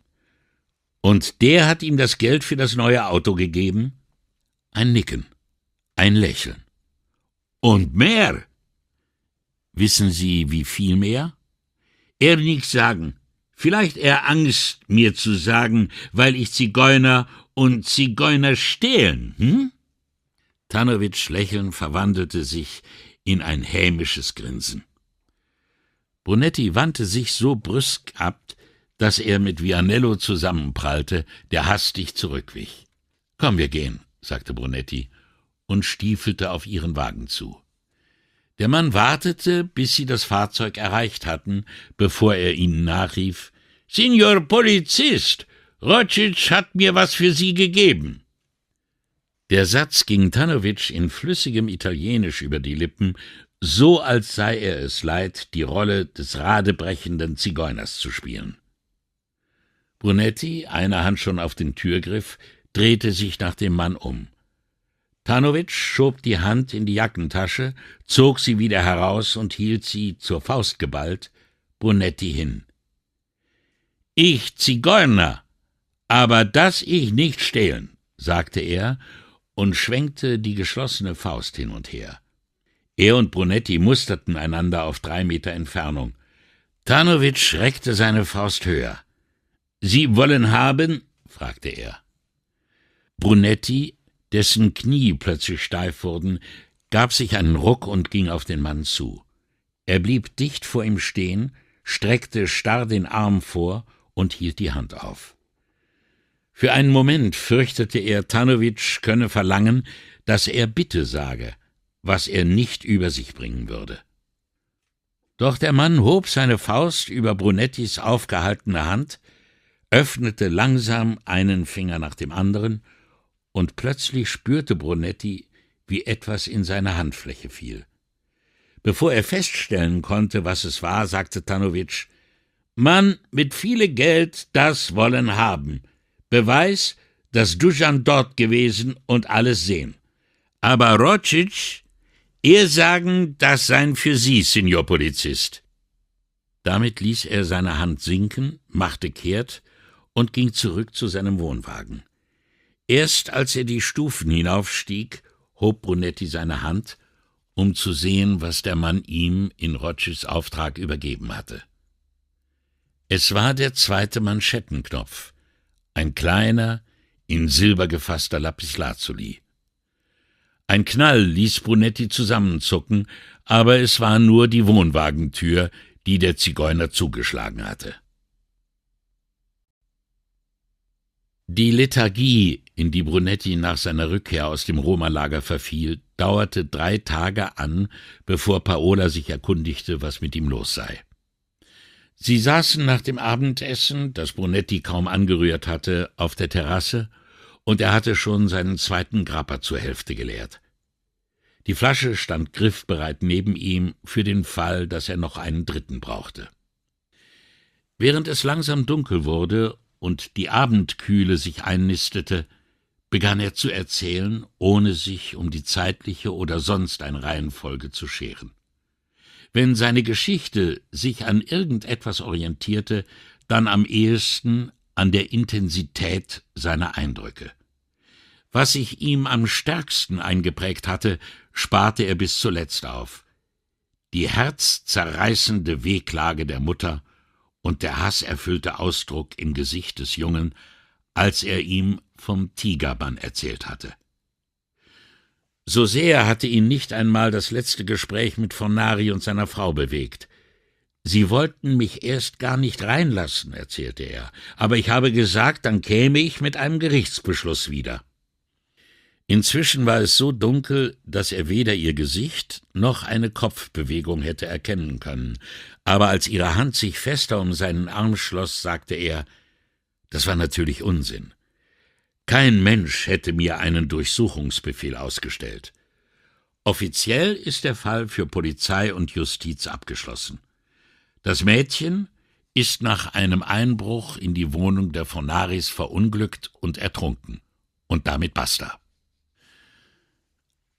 Und der hat ihm das Geld für das neue Auto gegeben? Ein Nicken, ein Lächeln. Und mehr? Wissen Sie, wie viel mehr? Er nix sagen. Vielleicht er Angst, mir zu sagen, weil ich Zigeuner und Zigeuner stehlen, hm? Tanowitsch Lächeln verwandelte sich in ein hämisches Grinsen. Brunetti wandte sich so brüsk ab, dass er mit Vianello zusammenprallte, der hastig zurückwich. Komm, wir gehen, sagte Brunetti und stiefelte auf ihren Wagen zu. Der Mann wartete, bis sie das Fahrzeug erreicht hatten, bevor er ihnen nachrief Signor Polizist, Rocic hat mir was für Sie gegeben. Der Satz ging Tanowitsch in flüssigem Italienisch über die Lippen, so als sei er es leid, die Rolle des radebrechenden Zigeuners zu spielen. Brunetti, eine Hand schon auf den Türgriff, drehte sich nach dem Mann um. Tanowitsch schob die Hand in die Jackentasche, zog sie wieder heraus und hielt sie, zur Faust geballt, Brunetti hin. Ich Zigeuner, aber das ich nicht stehlen, sagte er und schwenkte die geschlossene Faust hin und her. Er und Brunetti musterten einander auf drei Meter Entfernung. Tanowitsch reckte seine Faust höher. Sie wollen haben? fragte er. Brunetti, dessen Knie plötzlich steif wurden, gab sich einen Ruck und ging auf den Mann zu. Er blieb dicht vor ihm stehen, streckte starr den Arm vor und hielt die Hand auf. Für einen Moment fürchtete er, Tanowitsch könne verlangen, dass er Bitte sage, was er nicht über sich bringen würde. Doch der Mann hob seine Faust über Brunettis aufgehaltene Hand, öffnete langsam einen Finger nach dem anderen, und plötzlich spürte Brunetti, wie etwas in seine Handfläche fiel. Bevor er feststellen konnte, was es war, sagte Tanowitsch Mann mit viele Geld das wollen haben, Beweis, dass Dusan dort gewesen und alles sehen. Aber Rocic, er sagen, das sein für Sie, Signor Polizist. Damit ließ er seine Hand sinken, machte kehrt und ging zurück zu seinem Wohnwagen. Erst als er die Stufen hinaufstieg, hob Brunetti seine Hand, um zu sehen, was der Mann ihm in Rotschids Auftrag übergeben hatte. Es war der zweite Manschettenknopf, ein kleiner, in Silber gefasster Lapislazuli. Ein Knall ließ Brunetti zusammenzucken, aber es war nur die Wohnwagentür, die der Zigeuner zugeschlagen hatte. Die Lethargie, in die Brunetti nach seiner Rückkehr aus dem Roma-Lager verfiel, dauerte drei Tage an, bevor Paola sich erkundigte, was mit ihm los sei. Sie saßen nach dem Abendessen, das Brunetti kaum angerührt hatte, auf der Terrasse, und er hatte schon seinen zweiten Grappa zur Hälfte geleert. Die Flasche stand griffbereit neben ihm für den Fall, dass er noch einen dritten brauchte. Während es langsam dunkel wurde und die Abendkühle sich einnistete, begann er zu erzählen, ohne sich um die zeitliche oder sonst eine Reihenfolge zu scheren. Wenn seine Geschichte sich an irgendetwas orientierte, dann am ehesten an der Intensität seiner Eindrücke. Was sich ihm am stärksten eingeprägt hatte, sparte er bis zuletzt auf. Die herzzerreißende Wehklage der Mutter und der hasserfüllte Ausdruck im Gesicht des Jungen, als er ihm vom Tigerbann erzählt hatte. So sehr hatte ihn nicht einmal das letzte Gespräch mit Fornari und seiner Frau bewegt. Sie wollten mich erst gar nicht reinlassen, erzählte er, aber ich habe gesagt, dann käme ich mit einem Gerichtsbeschluss wieder. Inzwischen war es so dunkel, dass er weder ihr Gesicht noch eine Kopfbewegung hätte erkennen können, aber als ihre Hand sich fester um seinen Arm schloss, sagte er Das war natürlich Unsinn. Kein Mensch hätte mir einen Durchsuchungsbefehl ausgestellt. Offiziell ist der Fall für Polizei und Justiz abgeschlossen. Das Mädchen ist nach einem Einbruch in die Wohnung der Fonaris verunglückt und ertrunken. Und damit basta.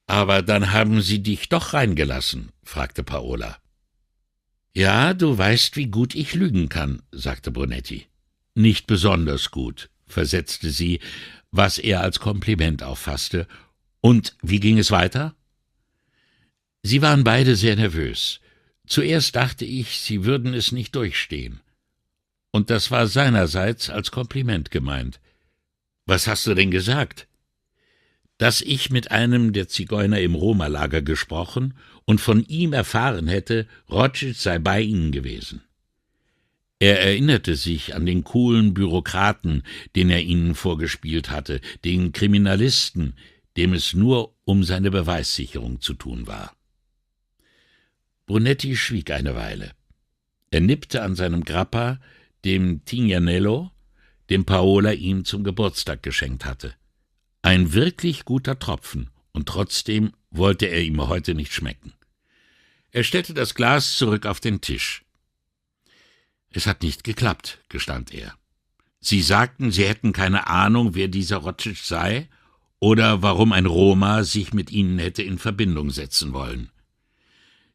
Aber dann haben sie dich doch reingelassen, fragte Paola. Ja, du weißt, wie gut ich lügen kann, sagte Brunetti. Nicht besonders gut, versetzte sie, was er als Kompliment auffasste. Und wie ging es weiter? Sie waren beide sehr nervös. Zuerst dachte ich, sie würden es nicht durchstehen. Und das war seinerseits als Kompliment gemeint. Was hast du denn gesagt? Dass ich mit einem der Zigeuner im Roma-Lager gesprochen und von ihm erfahren hätte, Rocic sei bei ihnen gewesen. Er erinnerte sich an den coolen Bürokraten, den er ihnen vorgespielt hatte, den Kriminalisten, dem es nur um seine Beweissicherung zu tun war. Brunetti schwieg eine Weile. Er nippte an seinem Grappa, dem Tignanello, den Paola ihm zum Geburtstag geschenkt hatte. Ein wirklich guter Tropfen, und trotzdem wollte er ihm heute nicht schmecken. Er stellte das Glas zurück auf den Tisch. Es hat nicht geklappt, gestand er. Sie sagten, Sie hätten keine Ahnung, wer dieser Rocic sei oder warum ein Roma sich mit Ihnen hätte in Verbindung setzen wollen.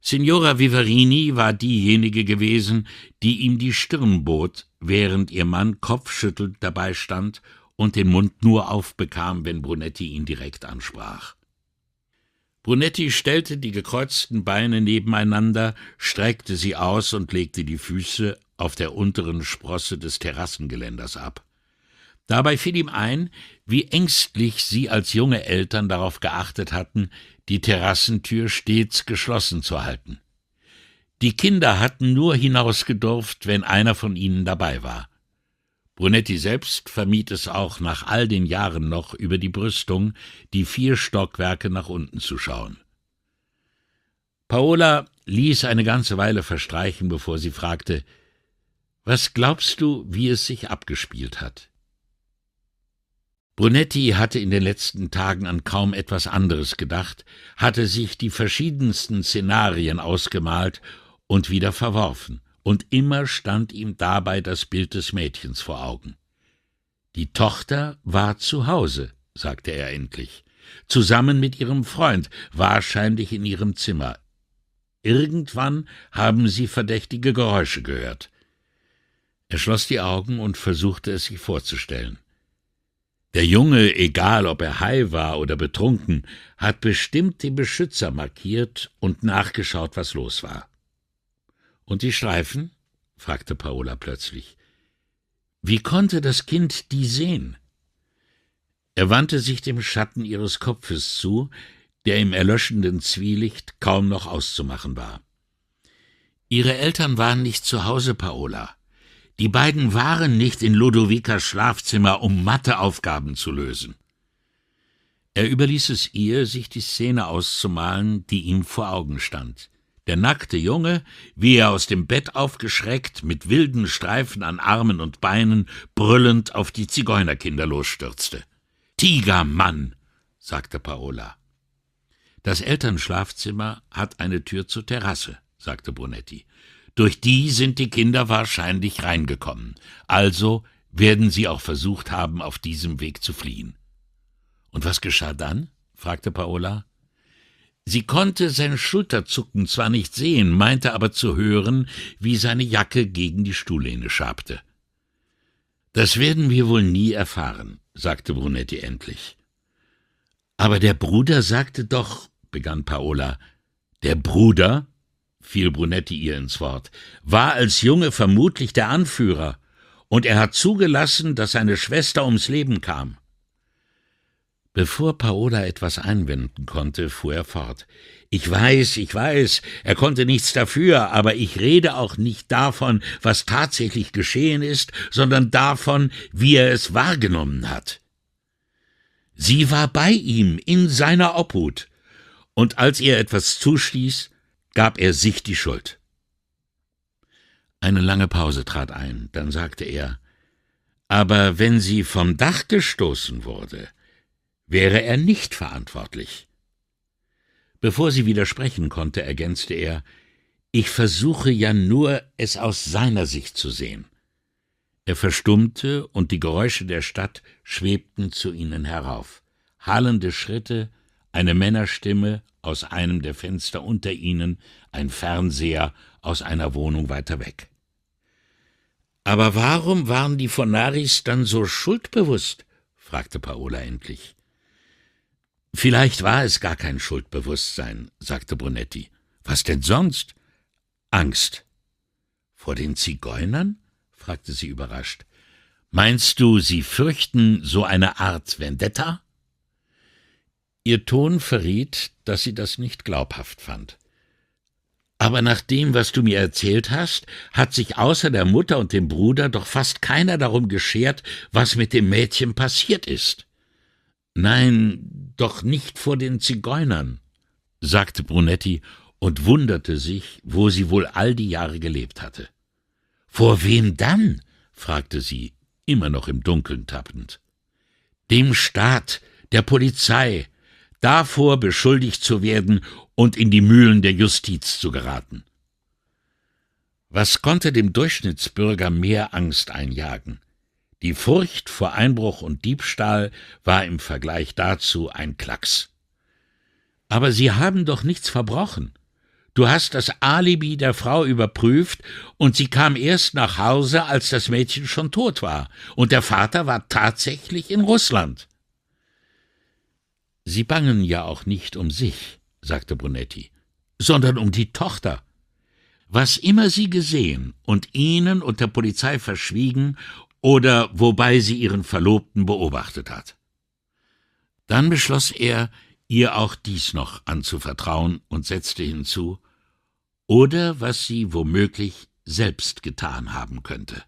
Signora Vivarini war diejenige gewesen, die ihm die Stirn bot, während ihr Mann kopfschüttelnd dabei stand und den Mund nur aufbekam, wenn Brunetti ihn direkt ansprach. Brunetti stellte die gekreuzten Beine nebeneinander, streckte sie aus und legte die Füße auf der unteren Sprosse des Terrassengeländers ab. Dabei fiel ihm ein, wie ängstlich sie als junge Eltern darauf geachtet hatten, die Terrassentür stets geschlossen zu halten. Die Kinder hatten nur hinausgedurft, wenn einer von ihnen dabei war. Brunetti selbst vermied es auch nach all den Jahren noch über die Brüstung, die vier Stockwerke nach unten zu schauen. Paola ließ eine ganze Weile verstreichen, bevor sie fragte Was glaubst du, wie es sich abgespielt hat? Brunetti hatte in den letzten Tagen an kaum etwas anderes gedacht, hatte sich die verschiedensten Szenarien ausgemalt und wieder verworfen, und immer stand ihm dabei das Bild des Mädchens vor Augen. Die Tochter war zu Hause, sagte er endlich, zusammen mit ihrem Freund, wahrscheinlich in ihrem Zimmer. Irgendwann haben sie verdächtige Geräusche gehört. Er schloss die Augen und versuchte es sich vorzustellen. Der Junge, egal ob er high war oder betrunken, hat bestimmt die Beschützer markiert und nachgeschaut, was los war. Und die Streifen? fragte Paola plötzlich. Wie konnte das Kind die sehen? Er wandte sich dem Schatten ihres Kopfes zu, der im erlöschenden Zwielicht kaum noch auszumachen war. Ihre Eltern waren nicht zu Hause, Paola. Die beiden waren nicht in Ludovikas Schlafzimmer, um Matheaufgaben zu lösen. Er überließ es ihr, sich die Szene auszumalen, die ihm vor Augen stand. Der nackte Junge, wie er aus dem Bett aufgeschreckt, mit wilden Streifen an Armen und Beinen, brüllend auf die Zigeunerkinder losstürzte. Tigermann, sagte Paola. Das Elternschlafzimmer hat eine Tür zur Terrasse, sagte Brunetti. Durch die sind die Kinder wahrscheinlich reingekommen. Also werden sie auch versucht haben, auf diesem Weg zu fliehen. Und was geschah dann? fragte Paola. Sie konnte sein Schulterzucken zwar nicht sehen, meinte aber zu hören, wie seine Jacke gegen die Stuhllehne schabte. Das werden wir wohl nie erfahren, sagte Brunetti endlich. Aber der Bruder sagte doch, begann Paola. Der Bruder, fiel Brunetti ihr ins Wort, war als Junge vermutlich der Anführer, und er hat zugelassen, dass seine Schwester ums Leben kam. Bevor Paola etwas einwenden konnte, fuhr er fort. Ich weiß, ich weiß, er konnte nichts dafür, aber ich rede auch nicht davon, was tatsächlich geschehen ist, sondern davon, wie er es wahrgenommen hat. Sie war bei ihm in seiner Obhut, und als ihr etwas zustieß, gab er sich die Schuld. Eine lange Pause trat ein, dann sagte er Aber wenn sie vom Dach gestoßen wurde, wäre er nicht verantwortlich. Bevor sie widersprechen konnte, ergänzte er Ich versuche ja nur, es aus seiner Sicht zu sehen. Er verstummte, und die Geräusche der Stadt schwebten zu ihnen herauf. Hallende Schritte, eine Männerstimme aus einem der Fenster unter ihnen, ein Fernseher aus einer Wohnung weiter weg. Aber warum waren die Fonaris dann so schuldbewusst? fragte Paola endlich. Vielleicht war es gar kein Schuldbewusstsein, sagte Brunetti. Was denn sonst? Angst. Vor den Zigeunern? fragte sie überrascht. Meinst du, sie fürchten so eine Art Vendetta? Ihr Ton verriet, dass sie das nicht glaubhaft fand. Aber nach dem, was du mir erzählt hast, hat sich außer der Mutter und dem Bruder doch fast keiner darum geschert, was mit dem Mädchen passiert ist. Nein, doch nicht vor den Zigeunern, sagte Brunetti und wunderte sich, wo sie wohl all die Jahre gelebt hatte. Vor wem dann? fragte sie, immer noch im Dunkeln tappend. Dem Staat, der Polizei, davor beschuldigt zu werden und in die Mühlen der Justiz zu geraten. Was konnte dem Durchschnittsbürger mehr Angst einjagen? Die Furcht vor Einbruch und Diebstahl war im Vergleich dazu ein Klacks. Aber Sie haben doch nichts verbrochen. Du hast das Alibi der Frau überprüft, und sie kam erst nach Hause, als das Mädchen schon tot war, und der Vater war tatsächlich in Russland. Sie bangen ja auch nicht um sich, sagte Brunetti, sondern um die Tochter. Was immer sie gesehen und ihnen und der Polizei verschwiegen oder wobei sie ihren Verlobten beobachtet hat. Dann beschloss er, ihr auch dies noch anzuvertrauen und setzte hinzu, oder was sie womöglich selbst getan haben könnte.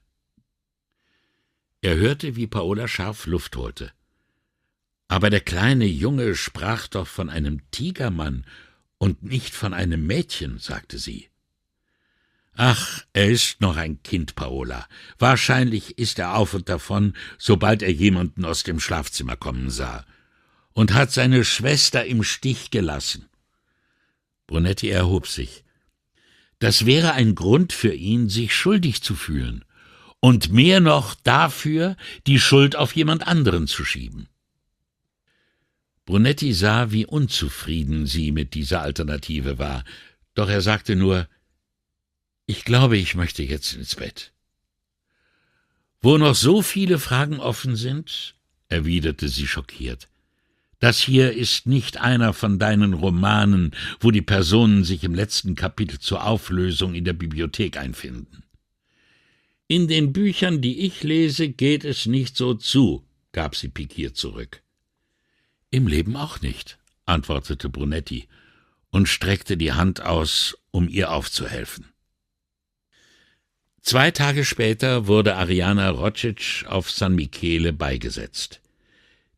Er hörte, wie Paola scharf Luft holte. Aber der kleine Junge sprach doch von einem Tigermann und nicht von einem Mädchen, sagte sie. Ach, er ist noch ein Kind, Paola. Wahrscheinlich ist er auf und davon, sobald er jemanden aus dem Schlafzimmer kommen sah. Und hat seine Schwester im Stich gelassen. Brunetti erhob sich. Das wäre ein Grund für ihn, sich schuldig zu fühlen. Und mehr noch dafür, die Schuld auf jemand anderen zu schieben. Brunetti sah, wie unzufrieden sie mit dieser Alternative war, doch er sagte nur ich glaube, ich möchte jetzt ins Bett. Wo noch so viele Fragen offen sind, erwiderte sie schockiert. Das hier ist nicht einer von deinen Romanen, wo die Personen sich im letzten Kapitel zur Auflösung in der Bibliothek einfinden. In den Büchern, die ich lese, geht es nicht so zu, gab sie pikiert zurück. Im Leben auch nicht, antwortete Brunetti und streckte die Hand aus, um ihr aufzuhelfen. Zwei Tage später wurde Ariana Rocic auf San Michele beigesetzt.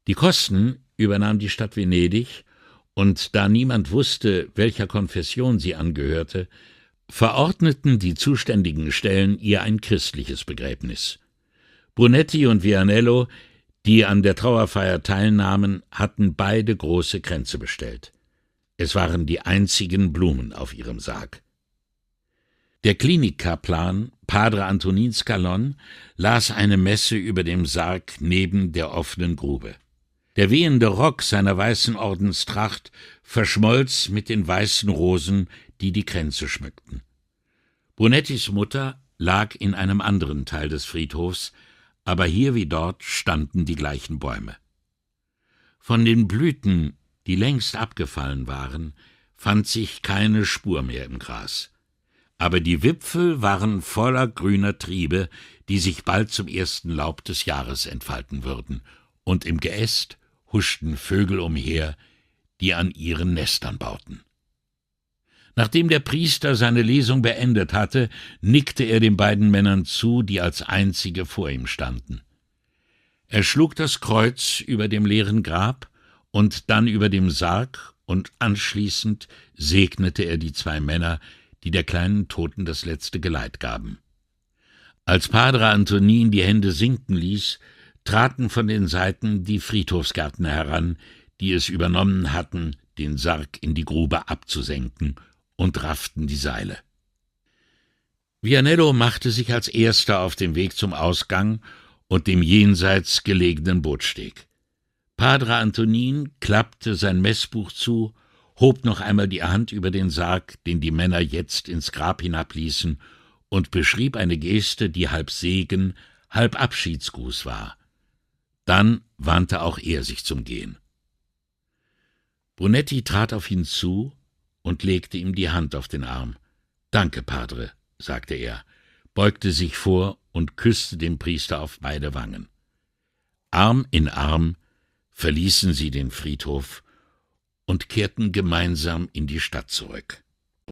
Die Kosten übernahm die Stadt Venedig, und da niemand wusste, welcher Konfession sie angehörte, verordneten die zuständigen Stellen ihr ein christliches Begräbnis. Brunetti und Vianello, die an der Trauerfeier teilnahmen, hatten beide große Kränze bestellt. Es waren die einzigen Blumen auf ihrem Sarg. Der Klinikkaplan, Padre Antonin Scalon, las eine Messe über dem Sarg neben der offenen Grube. Der wehende Rock seiner weißen Ordenstracht verschmolz mit den weißen Rosen, die die Kränze schmückten. Brunettis Mutter lag in einem anderen Teil des Friedhofs, aber hier wie dort standen die gleichen Bäume. Von den Blüten, die längst abgefallen waren, fand sich keine Spur mehr im Gras. Aber die Wipfel waren voller grüner Triebe, die sich bald zum ersten Laub des Jahres entfalten würden, und im Geäst huschten Vögel umher, die an ihren Nestern bauten. Nachdem der Priester seine Lesung beendet hatte, nickte er den beiden Männern zu, die als einzige vor ihm standen. Er schlug das Kreuz über dem leeren Grab und dann über dem Sarg, und anschließend segnete er die zwei Männer, die der kleinen Toten das letzte Geleit gaben. Als Padre Antonin die Hände sinken ließ, traten von den Seiten die Friedhofsgärtner heran, die es übernommen hatten, den Sarg in die Grube abzusenken, und rafften die Seile. Vianello machte sich als erster auf den Weg zum Ausgang und dem jenseits gelegenen Bootsteg. Padre Antonin klappte sein Messbuch zu hob noch einmal die Hand über den Sarg, den die Männer jetzt ins Grab hinabließen, und beschrieb eine Geste, die halb Segen, halb Abschiedsgruß war. Dann wandte auch er sich zum Gehen. Brunetti trat auf ihn zu und legte ihm die Hand auf den Arm. Danke, Padre, sagte er, beugte sich vor und küsste den Priester auf beide Wangen. Arm in Arm verließen sie den Friedhof und kehrten gemeinsam in die Stadt zurück.